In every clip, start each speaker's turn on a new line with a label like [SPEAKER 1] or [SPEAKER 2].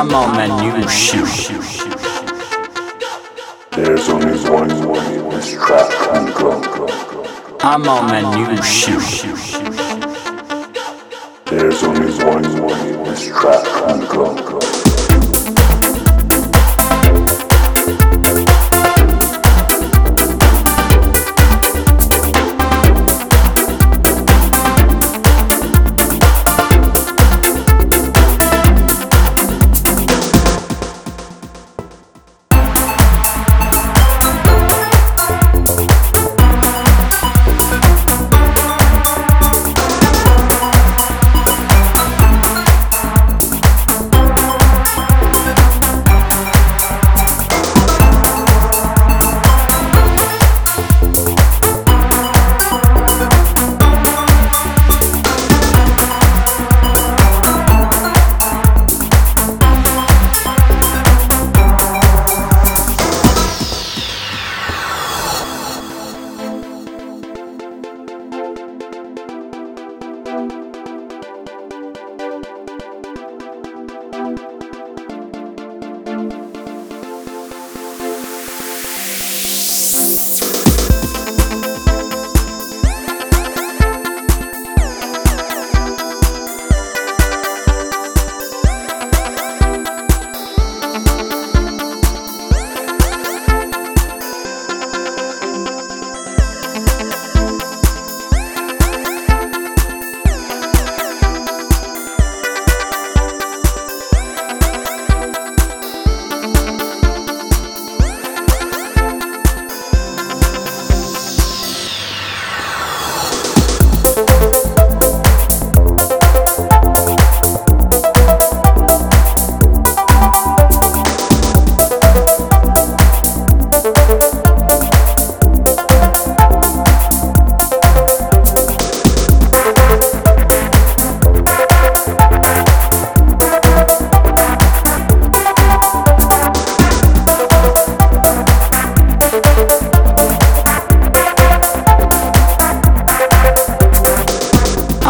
[SPEAKER 1] I'm on my new shoe.
[SPEAKER 2] There's only one way this trap can go.
[SPEAKER 1] I'm on my new shoe.
[SPEAKER 2] There's only one way this trap can go.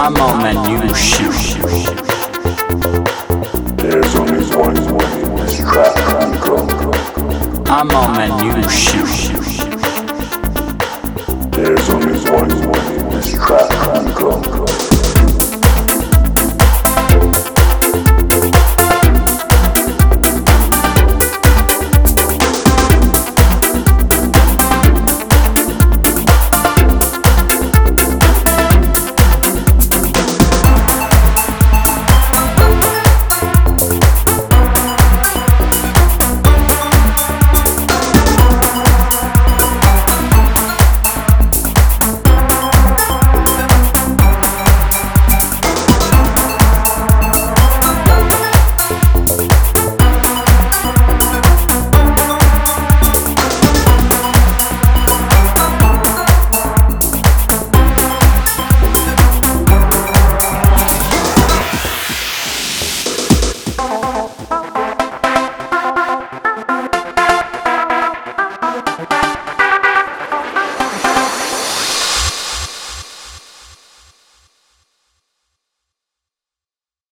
[SPEAKER 1] I'm on my new ship.
[SPEAKER 2] There's only one way in this trap to go.
[SPEAKER 1] I'm on my new ship. There's only one way in this trap to go.